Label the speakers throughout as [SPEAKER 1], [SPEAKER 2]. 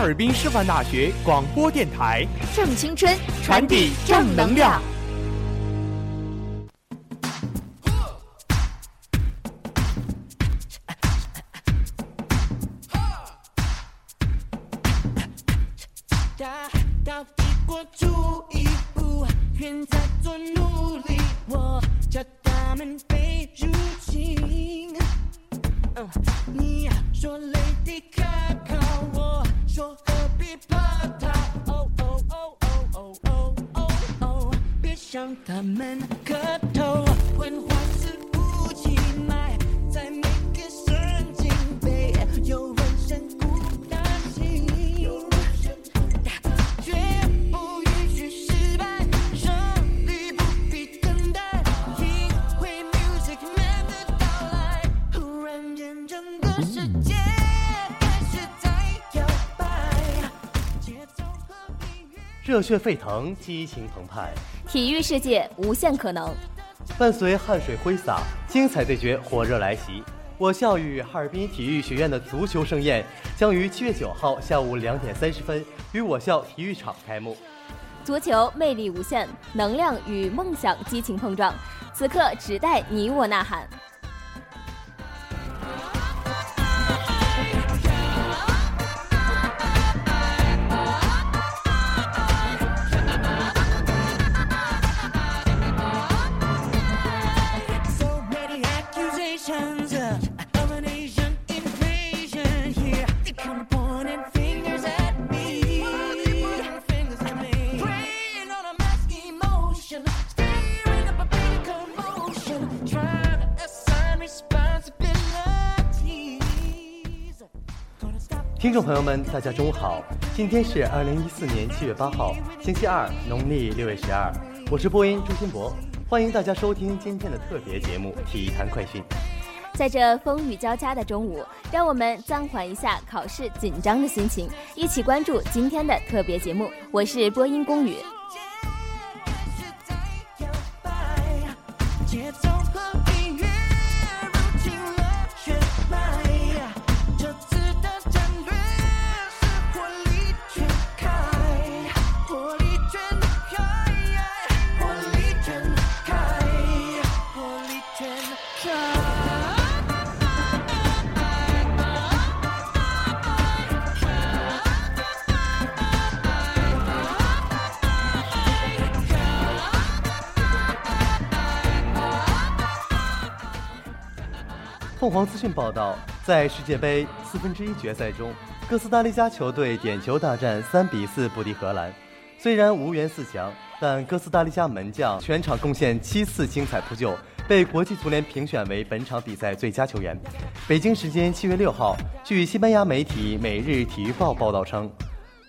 [SPEAKER 1] 哈尔滨师范大学广播电台，
[SPEAKER 2] 正青春，
[SPEAKER 1] 传递正能量。
[SPEAKER 3] 大到帝国主义不愿再做奴隶，我叫他们被入侵。嗯你说 Lady 向他们磕头。文化是武器，埋在每个神经被有人神孤大心。绝不允许失败，胜利不必等待，因为 Music Man 的到来，忽然间整个世界开始在摇摆，节奏和音乐。
[SPEAKER 4] 热血沸腾，激情澎湃，
[SPEAKER 2] 体育世界无限可能。
[SPEAKER 4] 伴随汗水挥洒，精彩对决火热来袭。我校与哈尔滨体育学院的足球盛宴将于七月九号下午两点三十分于我校体育场开幕。
[SPEAKER 2] 足球魅力无限，能量与梦想激情碰撞，此刻只待你我呐喊。
[SPEAKER 4] 听众朋友们，大家中午好，今天是二零一四年七月八号，星期二，农历六月十二，我是播音朱新博，欢迎大家收听今天的特别节目《体坛快讯》。
[SPEAKER 2] 在这风雨交加的中午，让我们暂缓一下考试紧张的心情，一起关注今天的特别节目。我是播音龚宇。
[SPEAKER 4] 凤凰资讯报道，在世界杯四分之一决赛中，哥斯达黎加球队点球大战三比四不敌荷兰。虽然无缘四强，但哥斯达黎加门将全场贡献七次精彩扑救，被国际足联评选为本场比赛最佳球员。北京时间七月六号，据西班牙媒体《每日体育报》报道称，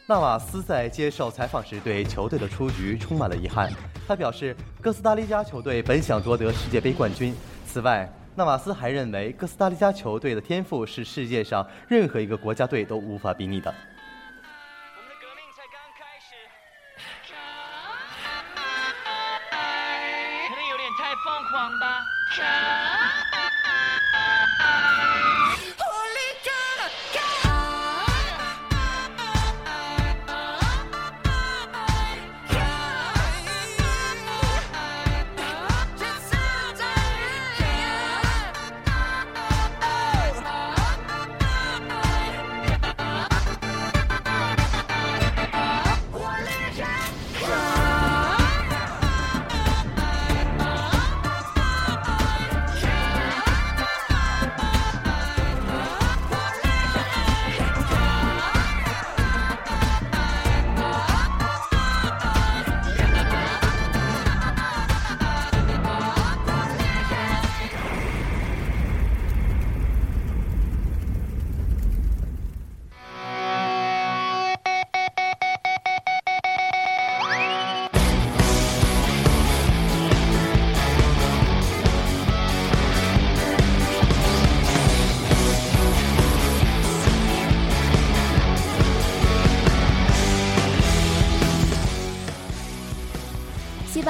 [SPEAKER 4] 纳瓦斯在接受采访时对球队的出局充满了遗憾。他表示，哥斯达黎加球队本想夺得世界杯冠军。此外，纳瓦斯还认为，哥斯达黎加球队的天赋是世界上任何一个国家队都无法比拟的。
[SPEAKER 5] 可能有点太疯狂吧。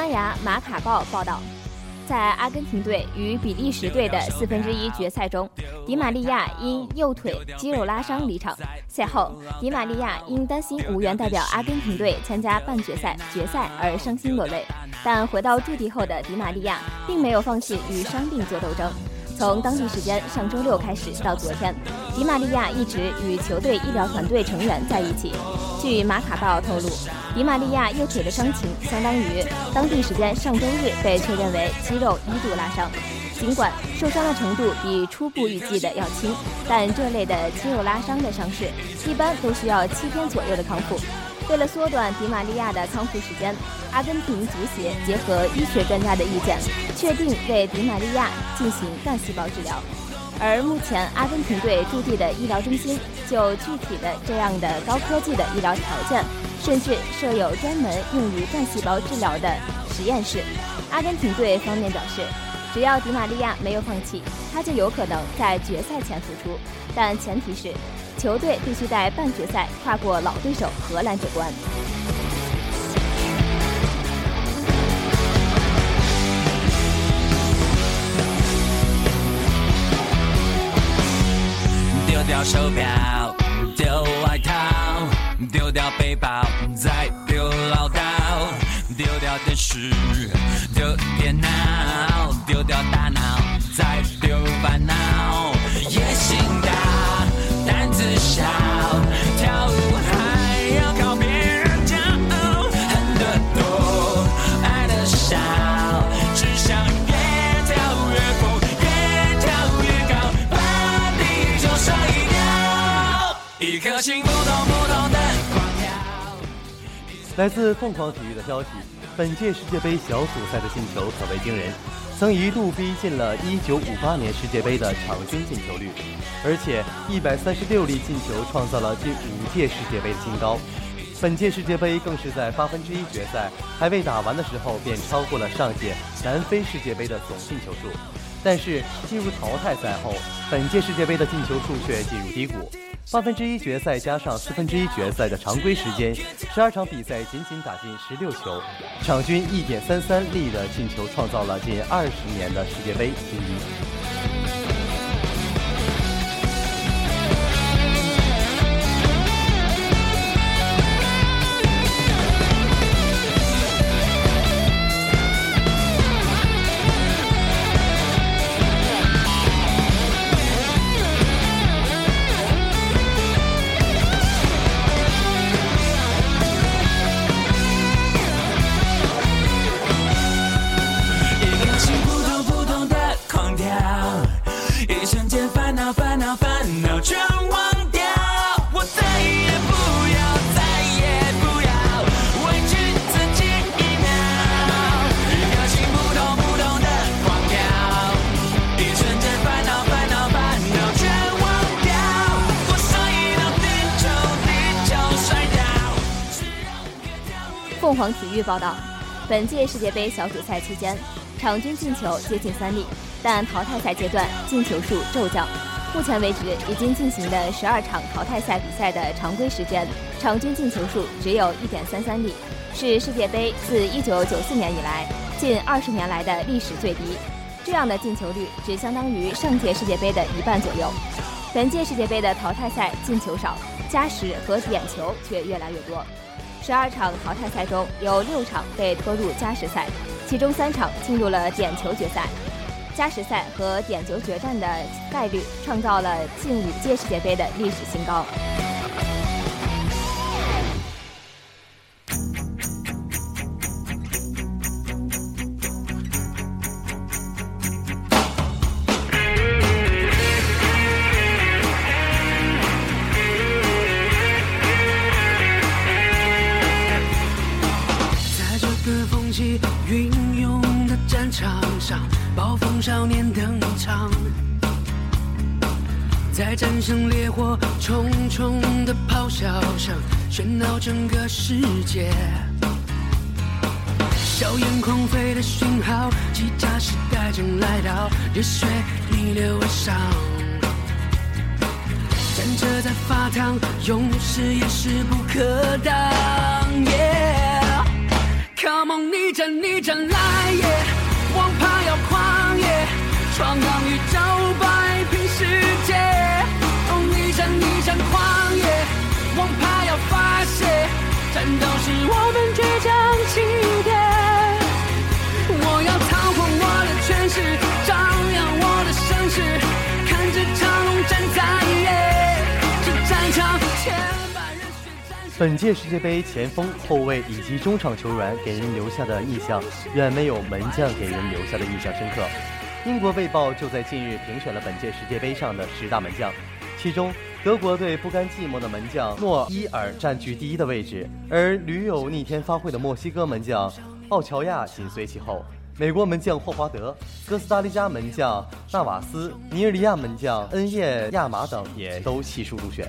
[SPEAKER 2] 西班牙马卡报报道，在阿根廷队与比利时队的四分之一决赛中，迪玛利亚因右腿肌肉拉伤离场。赛后，迪玛利亚因担心无缘代表阿根廷队参加半决赛、决赛而伤心落泪。但回到驻地后的迪玛利亚并没有放弃与伤病做斗争。从当地时间上周六开始到昨天，迪玛利亚一直与球队医疗团队成员在一起。据马卡报透露，迪玛利亚右腿的伤情相当于当地时间上周日被确认为肌肉一度拉伤。尽管受伤的程度比初步预计的要轻，但这类的肌肉拉伤的伤势一般都需要七天左右的康复。为了缩短迪玛利亚的康复时间，阿根廷足协结合医学专家的意见，确定为迪玛利亚进行干细胞治疗。而目前阿根廷队驻地的医疗中心就具体的这样的高科技的医疗条件，甚至设有专门用于干细胞治疗的实验室。阿根廷队方面表示，只要迪玛利亚没有放弃，他就有可能在决赛前复出，但前提是球队必须在半决赛跨过老对手荷兰这关。
[SPEAKER 6] 丢掉手表，丢外套，丢掉背包，再丢唠叨，丢掉电视，丢电脑，
[SPEAKER 4] 来自凤凰体育的消息，本届世界杯小组赛的进球可谓惊人，曾一度逼近了1958年世界杯的场均进球率，而且136粒进球创造了近五届世界杯的新高。本届世界杯更是在八分之一决赛还未打完的时候，便超过了上届南非世界杯的总进球数。但是进入淘汰赛后，本届世界杯的进球数却进入低谷。八分之一决赛加上四分之一决赛的常规时间，十二场比赛仅仅打进十六球，场均一点三三粒的进球，创造了近二十年的世界杯新低。
[SPEAKER 2] 凰体育报道，本届世界杯小组赛期间，场均进球接近三粒，但淘汰赛阶段进球数骤降。目前为止，已经进行的十二场淘汰赛比赛的常规时间，场均进球数只有一点三三粒，是世界杯自一九九四年以来近二十年来的历史最低。这样的进球率只相当于上届世界杯的一半左右。本届世界杯的淘汰赛进球少，加时和点球却越来越多。十二场淘汰赛中有六场被拖入加时赛，其中三场进入了点球决赛。加时赛和点球决战的概率创造了近五届世界杯的历史新高。
[SPEAKER 5] 在战胜烈火重重的咆哮声，喧闹整个世界。硝烟狂飞的讯号，机甲时代正来到，热血逆流而上。战车在发烫，勇士也势不可挡。Come on，逆战逆战来也！王牌要狂野，闯荡宇宙，摆平世界。是我们倔强起点。我要操控我的权势，张扬我的声势，看着长龙站在耶，这战场千百人血战。
[SPEAKER 4] 本届世界杯前锋、后卫以及中场球员给人留下的印象，远没有门将给人留下的印象深刻。英国《卫报》就在近日评选了本届世界杯上的十大门将，其中德国队不甘寂寞的门将诺伊尔占据第一的位置，而屡有逆天发挥的墨西哥门将奥乔亚紧随其后。美国门将霍华德、哥斯达黎加门将纳瓦斯、尼日利亚门将恩叶亚马等也都悉数入选。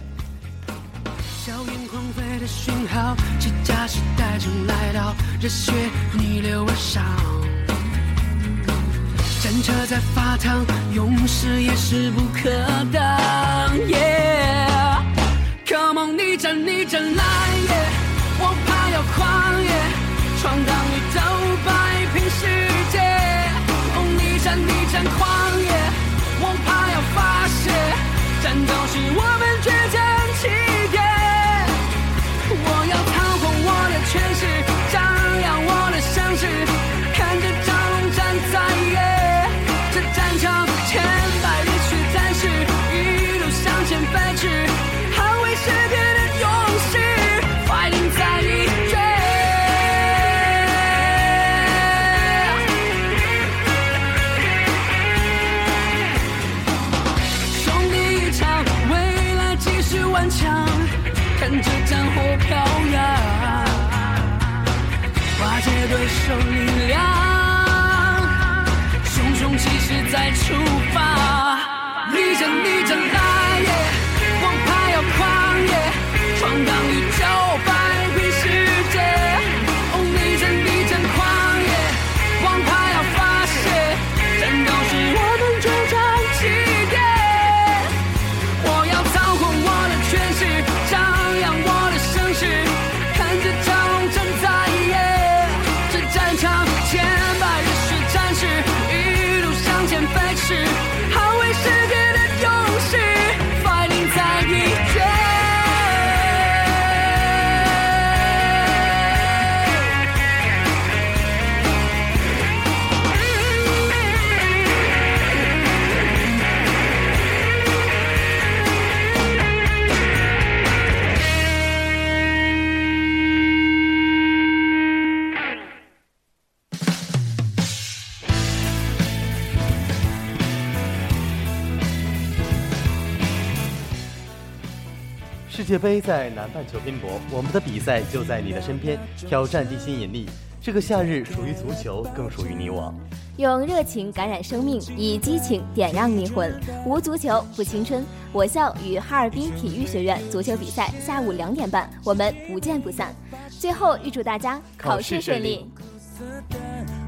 [SPEAKER 5] 硝烟狂飞的讯号，机甲时代正来到，热血逆流而上。战车在发烫，勇士也势不可挡。Yeah，Come on，逆战逆战来也！界
[SPEAKER 4] 杯在南半球拼搏，我们的比赛就在你的身边，挑战地心引力。这个夏日属于足球，更属于你我。
[SPEAKER 2] 用热情感染生命，以激情点亮灵魂。无足球不青春。我校与哈尔滨体育学院足球比赛下午两点半，我们不见不散。最后预祝大家考试顺利。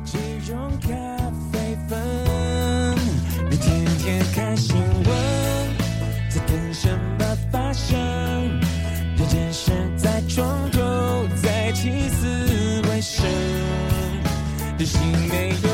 [SPEAKER 6] 这种咖啡粉，你天天看新闻，在等什么发生？人间事在床头，在起死回生，的心没有